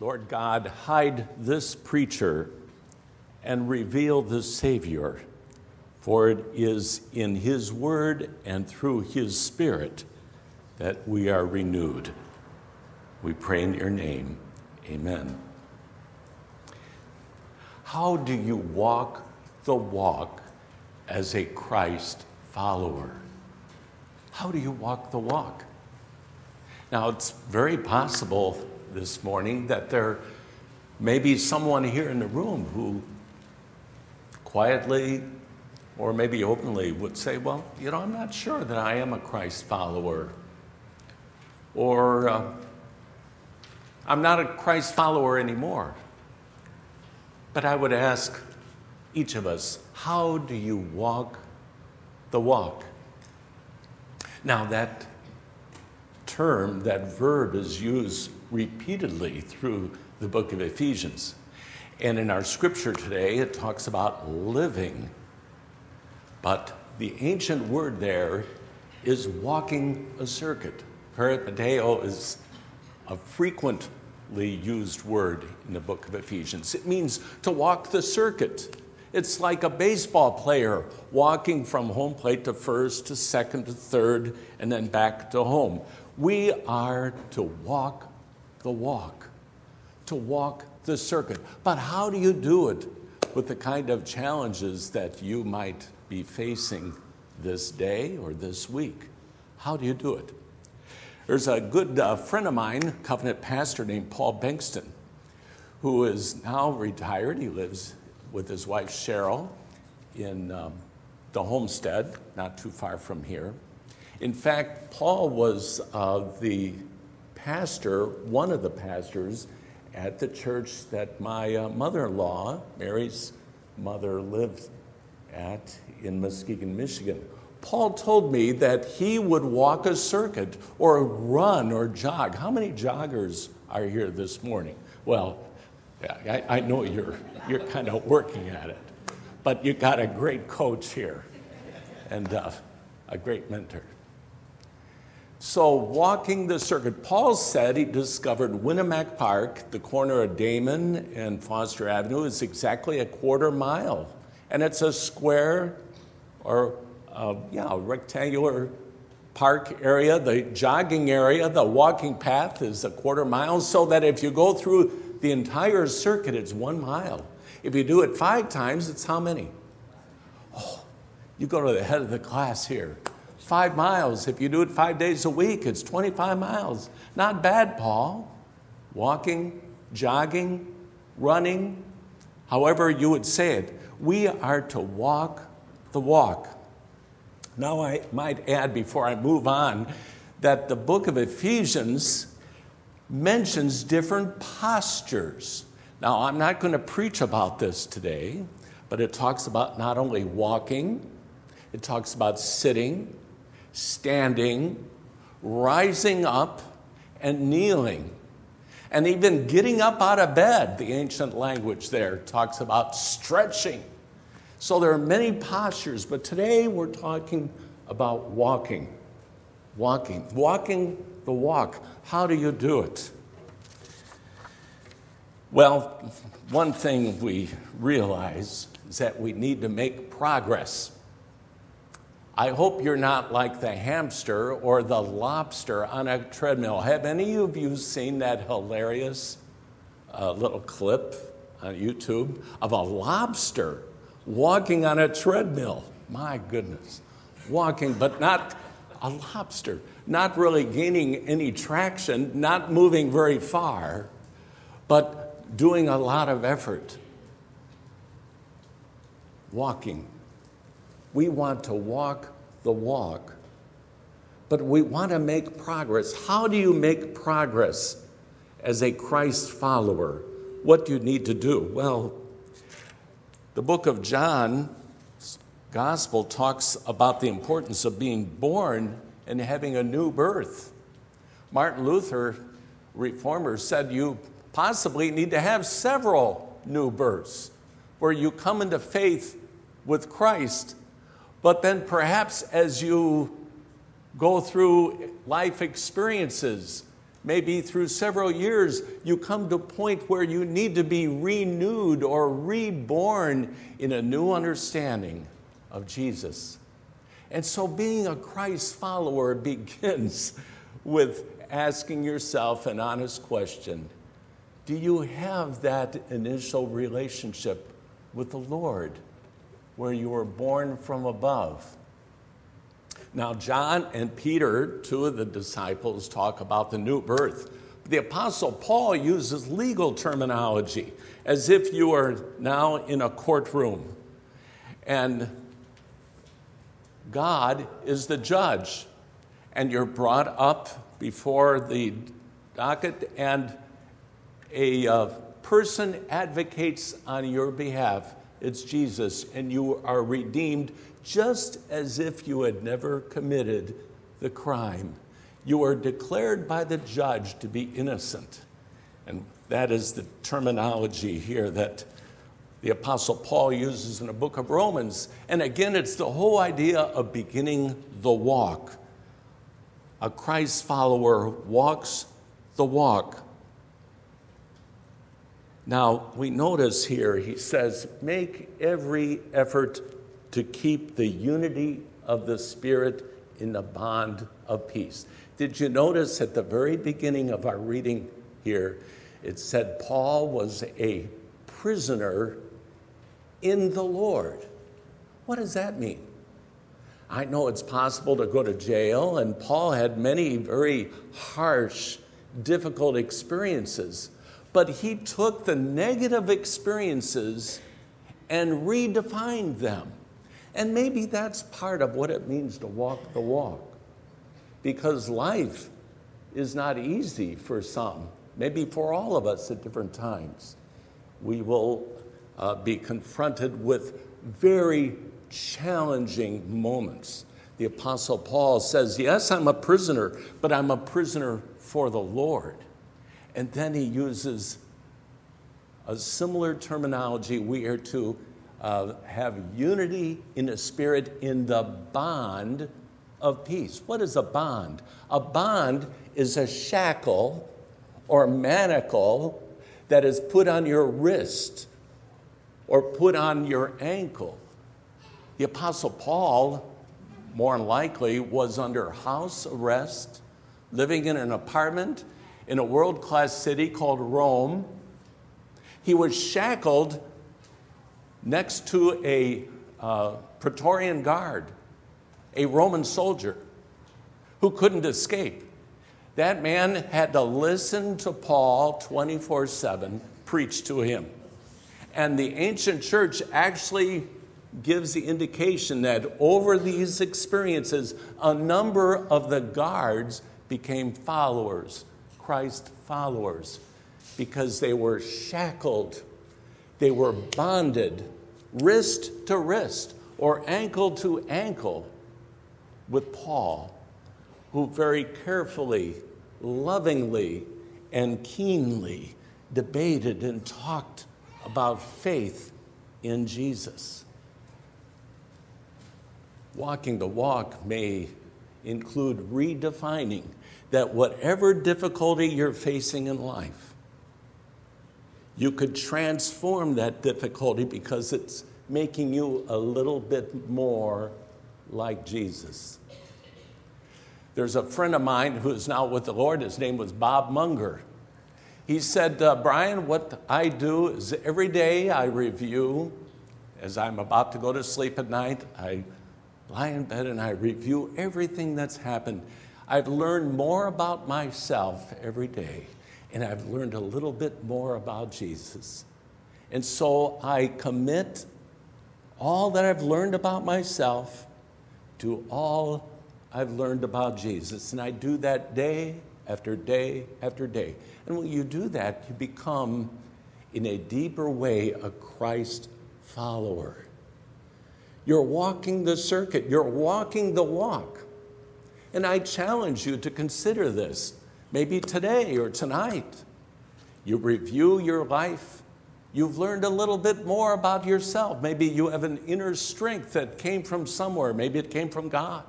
Lord God, hide this preacher and reveal the Savior, for it is in His Word and through His Spirit that we are renewed. We pray in your name. Amen. How do you walk the walk as a Christ follower? How do you walk the walk? Now, it's very possible this morning that there may be someone here in the room who quietly or maybe openly would say, Well, you know, I'm not sure that I am a Christ follower. Or uh, I'm not a Christ follower anymore. But I would ask each of us, How do you walk the walk? Now, that term, that verb is used repeatedly through the book of Ephesians. And in our scripture today, it talks about living. But the ancient word there is walking a circuit. Peripateo is a frequently used word in the book of Ephesians. It means to walk the circuit. It's like a baseball player walking from home plate to first to second to third and then back to home. We are to walk the walk, to walk the circuit. But how do you do it with the kind of challenges that you might be facing this day or this week? How do you do it? There's a good uh, friend of mine, covenant pastor named Paul Bankston, who is now retired. He lives with his wife Cheryl in um, the homestead, not too far from here. In fact, Paul was uh, the pastor, one of the pastors at the church that my uh, mother in law, Mary's mother, lived at in Muskegon, Michigan. Paul told me that he would walk a circuit or run or jog. How many joggers are here this morning? Well, I, I know you're, you're kind of working at it, but you got a great coach here and uh, a great mentor. So, walking the circuit, Paul said he discovered Winnemac Park, the corner of Damen and Foster Avenue, is exactly a quarter mile. And it's a square or, uh, yeah, rectangular park area. The jogging area, the walking path is a quarter mile, so that if you go through the entire circuit, it's one mile. If you do it five times, it's how many? Oh, you go to the head of the class here five miles. If you do it five days a week, it's 25 miles. Not bad, Paul. Walking, jogging, running, however you would say it. We are to walk the walk. Now, I might add before I move on that the book of Ephesians mentions different postures. Now, I'm not going to preach about this today, but it talks about not only walking, it talks about sitting, standing, rising up, and kneeling. And even getting up out of bed, the ancient language there talks about stretching. So there are many postures, but today we're talking about walking. Walking. Walking the walk. How do you do it? Well, one thing we realize is that we need to make progress. I hope you're not like the hamster or the lobster on a treadmill. Have any of you seen that hilarious uh, little clip on YouTube of a lobster walking on a treadmill? My goodness. Walking, but not a lobster, not really gaining any traction, not moving very far, but doing a lot of effort. Walking we want to walk the walk, but we want to make progress. How do you make progress as a Christ follower? What do you need to do? Well, the book of John, gospel talks about the importance of being born and having a new birth. Martin Luther, reformer, said you possibly need to have several new births where you come into faith with Christ but then perhaps as you go through life experiences Maybe through several years, you come to a point where you need to be renewed or reborn in a new understanding of Jesus. And so, being a Christ follower begins with asking yourself an honest question Do you have that initial relationship with the Lord where you were born from above? Now, John and Peter, two of the disciples, talk about the new birth. The Apostle Paul uses legal terminology as if you are now in a courtroom. And God is the judge, and you're brought up before the docket, and a uh, person advocates on your behalf. It's Jesus, and you are redeemed just as if you had never committed the crime. You are declared by the judge to be innocent. And that is the terminology here that the Apostle Paul uses in the book of Romans. And again, it's the whole idea of beginning the walk. A Christ follower walks the walk. Now, we notice here, he says, make every effort to keep the unity of the Spirit in the bond of peace. Did you notice at the very beginning of our reading here, it said Paul was a prisoner in the Lord. What does that mean? I know it's possible to go to jail, and Paul had many very harsh, difficult experiences. But he took the negative experiences and redefined them. And maybe that's part of what it means to walk the walk. Because life is not easy for some, maybe for all of us at different times. We will uh, be confronted with very challenging moments. The Apostle Paul says, Yes, I'm a prisoner, but I'm a prisoner for the Lord. And then he uses a similar terminology. We are to uh, have unity in the Spirit in the bond of peace. What is a bond? A bond is a shackle or manacle that is put on your wrist or put on your ankle. The Apostle Paul, more than likely, was under house arrest, living in an apartment in a world class city called Rome. He was shackled next to a uh, Praetorian guard, a Roman soldier who couldn't escape. That man had to listen to Paul 24 7 preach to him. And the ancient church actually gives the indication that over these experiences, a number of the guards became followers, Christ followers, because they were shackled, they were bonded, wrist to wrist, or ankle to ankle with Paul, who very carefully, lovingly, and keenly debated and talked about faith in Jesus. Walking the walk may include redefining that whatever difficulty you're facing in life, you could transform that difficulty because it's making you a little bit more like Jesus. There's a friend of mine who is now with the Lord. His name was Bob Munger. He said, uh, Brian, what I do is every day I review, as I'm about to go to sleep at night, I lie in bed and I review everything that's happened. I've learned more about myself every day, and I've learned a little bit more about Jesus. And so I commit all that I've learned about myself to all I've learned about Jesus. And I do that day after day after day. And when you do that, you become, in a deeper way, a Christ follower. You're walking the circuit, you're walking the walk. And I challenge you to consider this, maybe today or tonight. You review your life. You've learned a little bit more about yourself. Maybe you have an inner strength that came from somewhere. Maybe it came from God.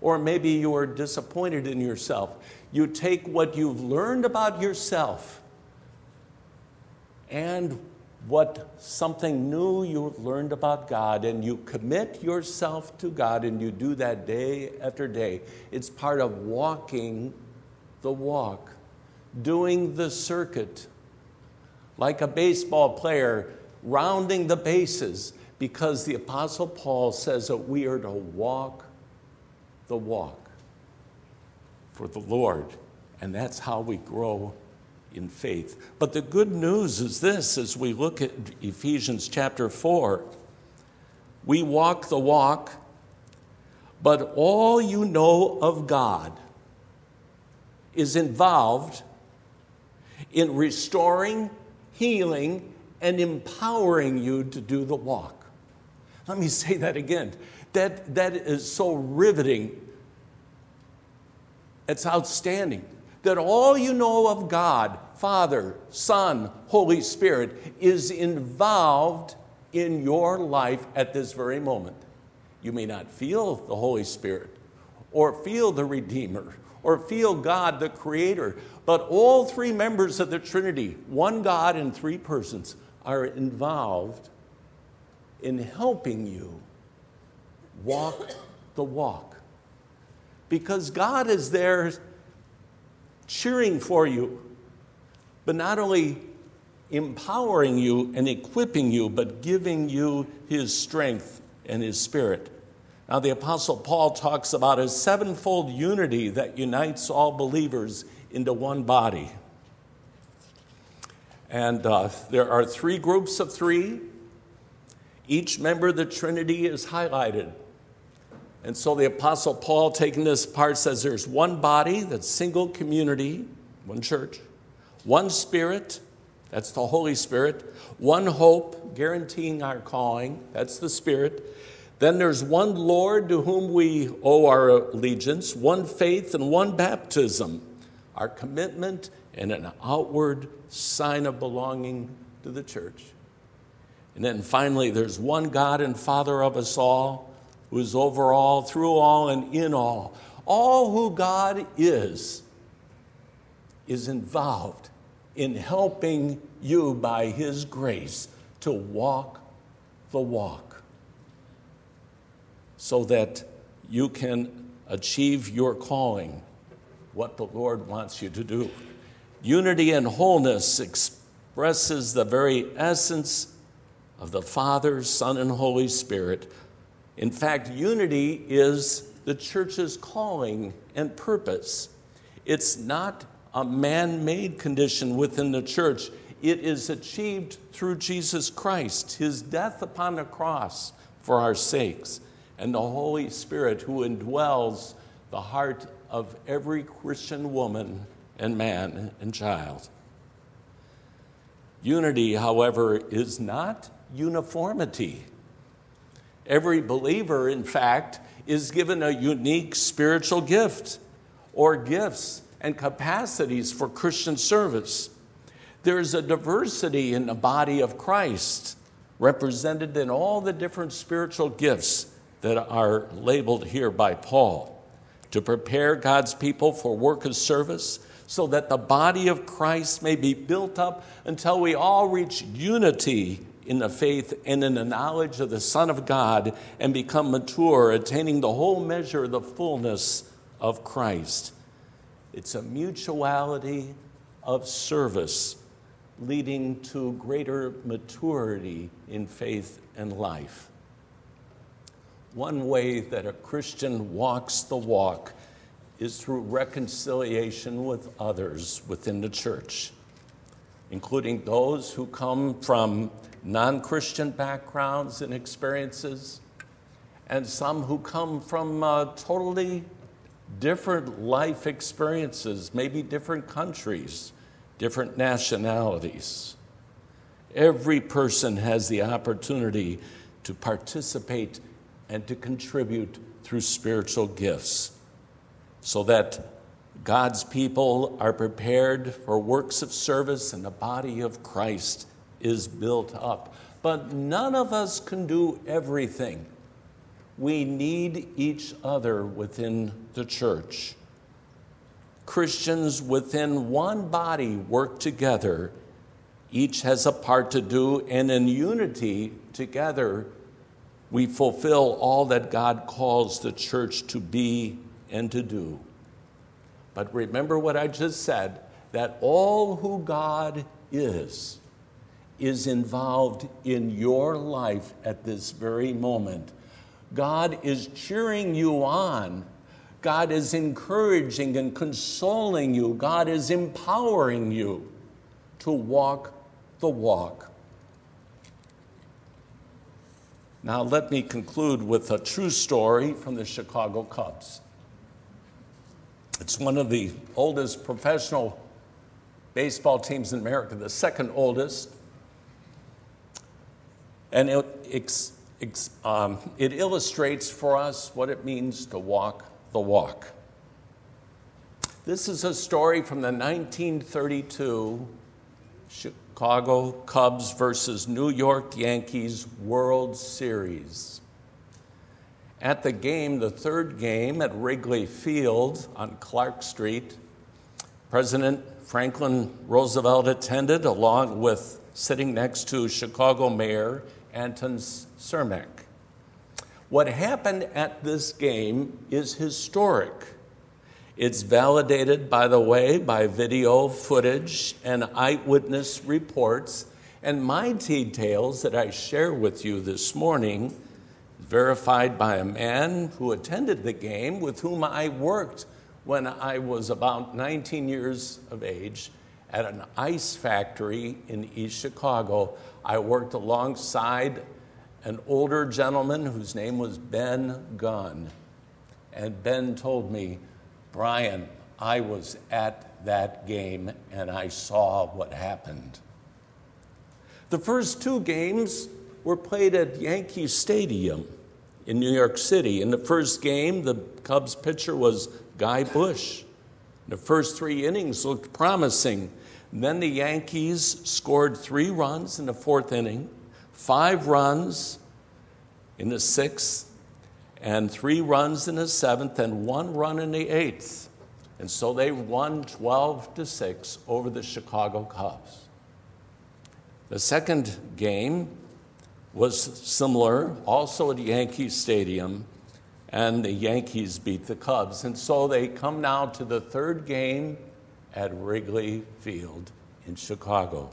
Or maybe you are disappointed in yourself. You take what you've learned about yourself and what something new you've learned about God and you commit yourself to God and you do that day after day. It's part of walking the walk, doing the circuit, like a baseball player rounding the bases, because the Apostle Paul says that we are to walk the walk for the Lord, and that's how we grow in faith. But the good news is this as we look at Ephesians chapter 4, we walk the walk, but all you know of God is involved in restoring, healing, and empowering you to do the walk. Let me say that again. That, that is so riveting. It's outstanding that all you know of God, Father, Son, Holy Spirit, is involved in your life at this very moment. You may not feel the Holy Spirit or feel the Redeemer or feel God, the Creator, but all three members of the Trinity, one God in three persons, are involved in helping you walk the walk. Because God is there cheering for you, but not only empowering you and equipping you, but giving you His strength and His Spirit. Now, the Apostle Paul talks about a sevenfold unity that unites all believers into one body. And uh, there are three groups of three. Each member of the Trinity is highlighted. And so the Apostle Paul, taking this part, says there's one body, that's single community, one church, one spirit, that's the Holy Spirit, one hope, guaranteeing our calling, that's the Spirit. Then there's one Lord to whom we owe our allegiance, one faith, and one baptism, our commitment and an outward sign of belonging to the church. And then finally, there's one God and Father of us all who is over all, through all, and in all. All who God is, is involved in helping you by His grace to walk the walk so that you can achieve your calling, what the Lord wants you to do. Unity and wholeness expresses the very essence of the Father, Son, and Holy Spirit in fact, unity is the church's calling and purpose. It's not a man made condition within the church, it is achieved through Jesus Christ, his death upon the cross for our sakes, and the Holy Spirit who indwells the heart of every Christian woman and man and child. Unity, however, is not uniformity. Every believer, in fact, is given a unique spiritual gift or gifts and capacities for Christian service. There's a diversity in the body of Christ represented in all the different spiritual gifts that are labeled here by Paul to prepare God's people for work of service so that the body of Christ may be built up until we all reach unity in the faith and in the knowledge of the Son of God and become mature, attaining the whole measure of the fullness of Christ. It's a mutuality of service leading to greater maturity in faith and life. One way that a Christian walks the walk is through reconciliation with others within the church, including those who come from non Christian backgrounds and experiences, and some who come from uh, totally different life experiences, maybe different countries, different nationalities. Every person has the opportunity to participate and to contribute through spiritual gifts so that God's people are prepared for works of service and the body of Christ is built up. But none of us can do everything. We need each other within the church. Christians within one body work together. Each has a part to do, and in unity together, we fulfill all that God calls the church to be and to do. But remember what I just said that all who God is, is involved in your life at this very moment. God is cheering you on. God is encouraging and consoling you. God is empowering you to walk the walk. Now, let me conclude with a true story from the Chicago Cubs. It's one of the oldest professional baseball teams in America, the second oldest. And it, um, it illustrates for us what it means to walk the walk. This is a story from the 1932 Chicago Cubs versus New York Yankees World Series. At the game, the third game at Wrigley Field on Clark Street, President Franklin Roosevelt attended along with sitting next to Chicago Mayor Anton Cermak. What happened at this game is historic. It's validated, by the way, by video footage and eyewitness reports. And my details that I share with you this morning verified by a man who attended the game with whom I worked when I was about 19 years of age at an ice factory in East Chicago. I worked alongside an older gentleman whose name was Ben Gunn. And Ben told me, Brian, I was at that game and I saw what happened. The first two games were played at Yankee Stadium in New York City. In the first game, the Cubs pitcher was Guy Bush. The first three innings looked promising. then the Yankees scored three runs in the fourth inning, five runs in the sixth, and three runs in the seventh, and one run in the eighth. And so they won 12 to 6 over the Chicago Cubs. The second game was similar, also at Yankee Stadium, and the Yankees beat the Cubs. And so they come now to the third game at Wrigley Field in Chicago.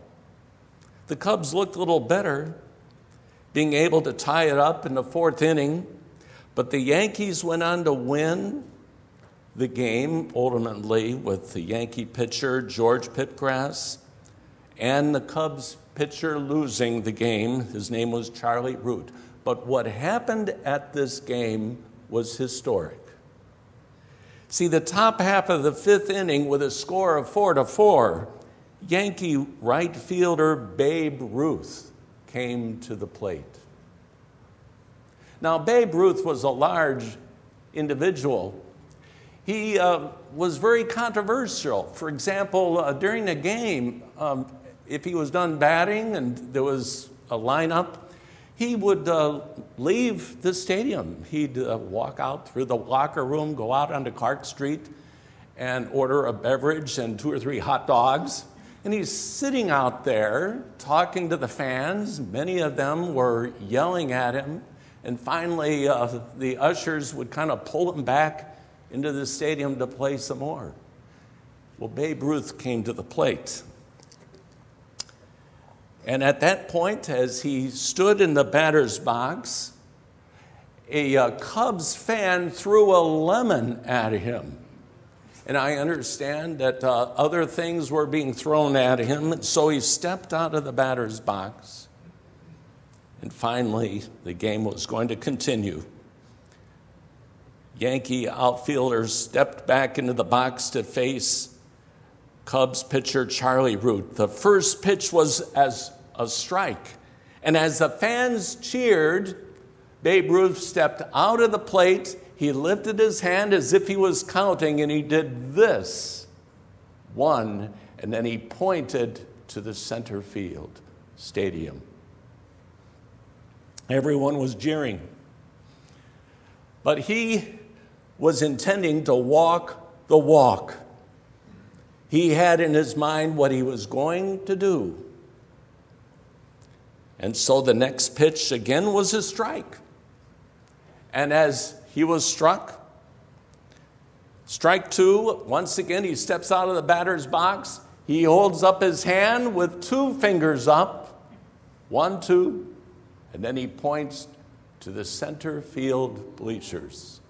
The Cubs looked a little better, being able to tie it up in the fourth inning, but the Yankees went on to win the game ultimately with the Yankee pitcher George Pipgras and the Cubs pitcher losing the game. His name was Charlie Root. But what happened at this game was historic. See, the top half of the fifth inning with a score of four to four, Yankee right fielder Babe Ruth came to the plate. Now, Babe Ruth was a large individual. He uh, was very controversial. For example, uh, during the game, um, if he was done batting and there was a lineup, he would uh, leave the stadium. He'd uh, walk out through the locker room, go out onto Clark Street, and order a beverage and two or three hot dogs. And he's sitting out there talking to the fans. Many of them were yelling at him. And finally, uh, the ushers would kind of pull him back into the stadium to play some more. Well, Babe Ruth came to the plate. And at that point, as he stood in the batter's box, a uh, Cubs fan threw a lemon at him. And I understand that uh, other things were being thrown at him, so he stepped out of the batter's box. And finally, the game was going to continue. Yankee outfielders stepped back into the box to face Cubs pitcher Charlie Root. The first pitch was as a strike. And as the fans cheered, Babe Ruth stepped out of the plate. He lifted his hand as if he was counting, and he did this one, and then he pointed to the center field stadium. Everyone was jeering. But he was intending to walk the walk. He had in his mind what he was going to do. And so the next pitch again was a strike. And as he was struck, strike two, once again he steps out of the batter's box. He holds up his hand with two fingers up, one, two, and then he points to the center field bleachers.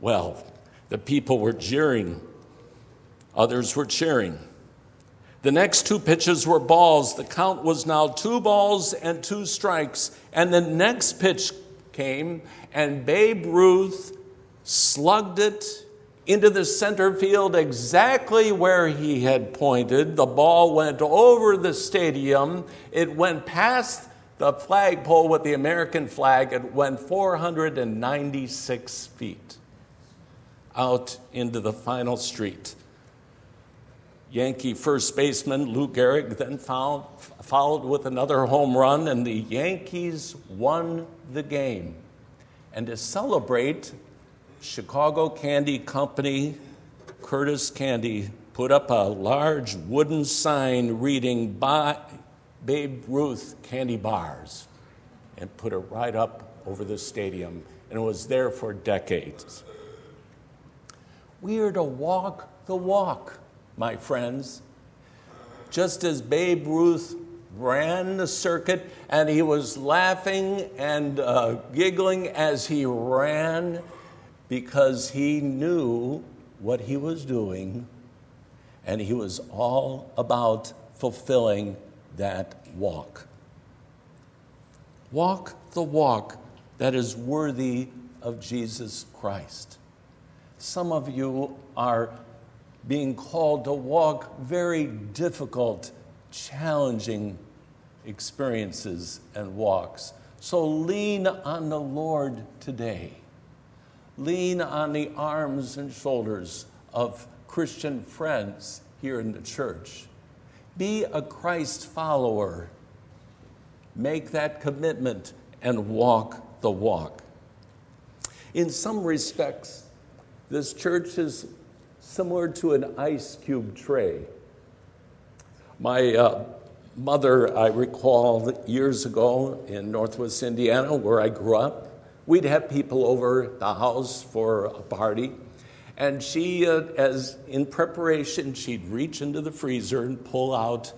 Well, the people were jeering, others were cheering. The next two pitches were balls. The count was now two balls and two strikes. And the next pitch came, and Babe Ruth slugged it into the center field exactly where he had pointed. The ball went over the stadium, it went past the flagpole with the American flag, it went 496 feet out into the final street. Yankee first baseman Lou Gehrig then found, followed with another home run, and the Yankees won the game. And to celebrate, Chicago Candy Company, Curtis Candy, put up a large wooden sign reading buy Babe Ruth Candy Bars and put it right up over the stadium. And it was there for decades. We are to walk the walk, my friends. Just as Babe Ruth ran the circuit and he was laughing and uh, giggling as he ran because he knew what he was doing and he was all about fulfilling that walk. Walk the walk that is worthy of Jesus Christ. Some of you are being called to walk very difficult, challenging experiences and walks. So lean on the Lord today. Lean on the arms and shoulders of Christian friends here in the church. Be a Christ follower. Make that commitment and walk the walk. In some respects, this church is similar to an ice cube tray. My uh, mother, I recall years ago in Northwest Indiana, where I grew up, we'd have people over the house for a party. And she, uh, as in preparation, she'd reach into the freezer and pull out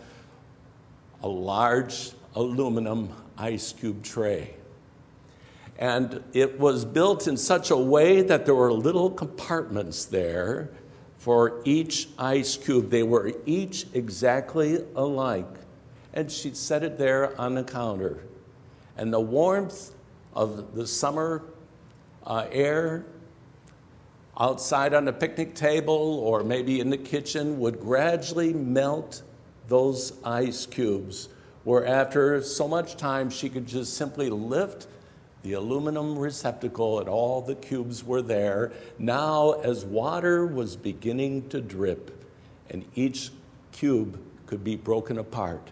a large aluminum ice cube tray. And it was built in such a way that there were little compartments there for each ice cube. They were each exactly alike. And she'd set it there on the counter. And the warmth of the summer uh, air outside on the picnic table or maybe in the kitchen would gradually melt those ice cubes, where after so much time she could just simply lift the aluminum receptacle and all the cubes were there. Now, as water was beginning to drip, and each cube could be broken apart.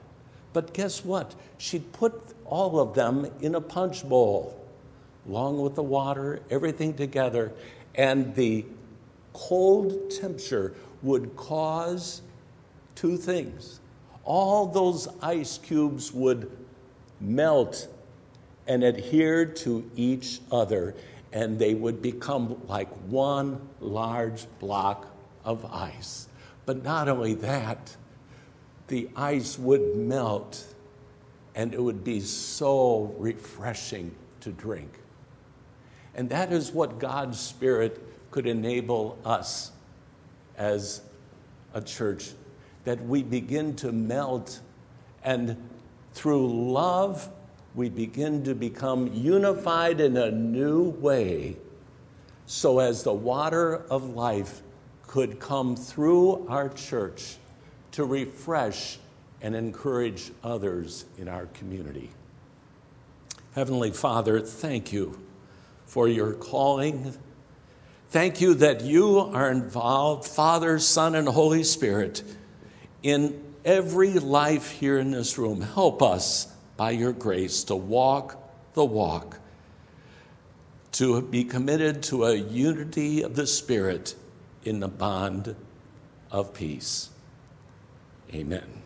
But guess what? She'd put all of them in a punch bowl, along with the water, everything together, and the cold temperature would cause two things. All those ice cubes would melt and adhered to each other, and they would become like one large block of ice. But not only that, the ice would melt and it would be so refreshing to drink. And that is what God's Spirit could enable us as a church, that we begin to melt and through love we begin to become unified in a new way so as the water of life could come through our church to refresh and encourage others in our community. Heavenly Father, thank you for your calling. Thank you that you are involved, Father, Son, and Holy Spirit, in every life here in this room. Help us by your grace to walk the walk. to be committed to a unity of the Spirit in the bond of peace. Amen.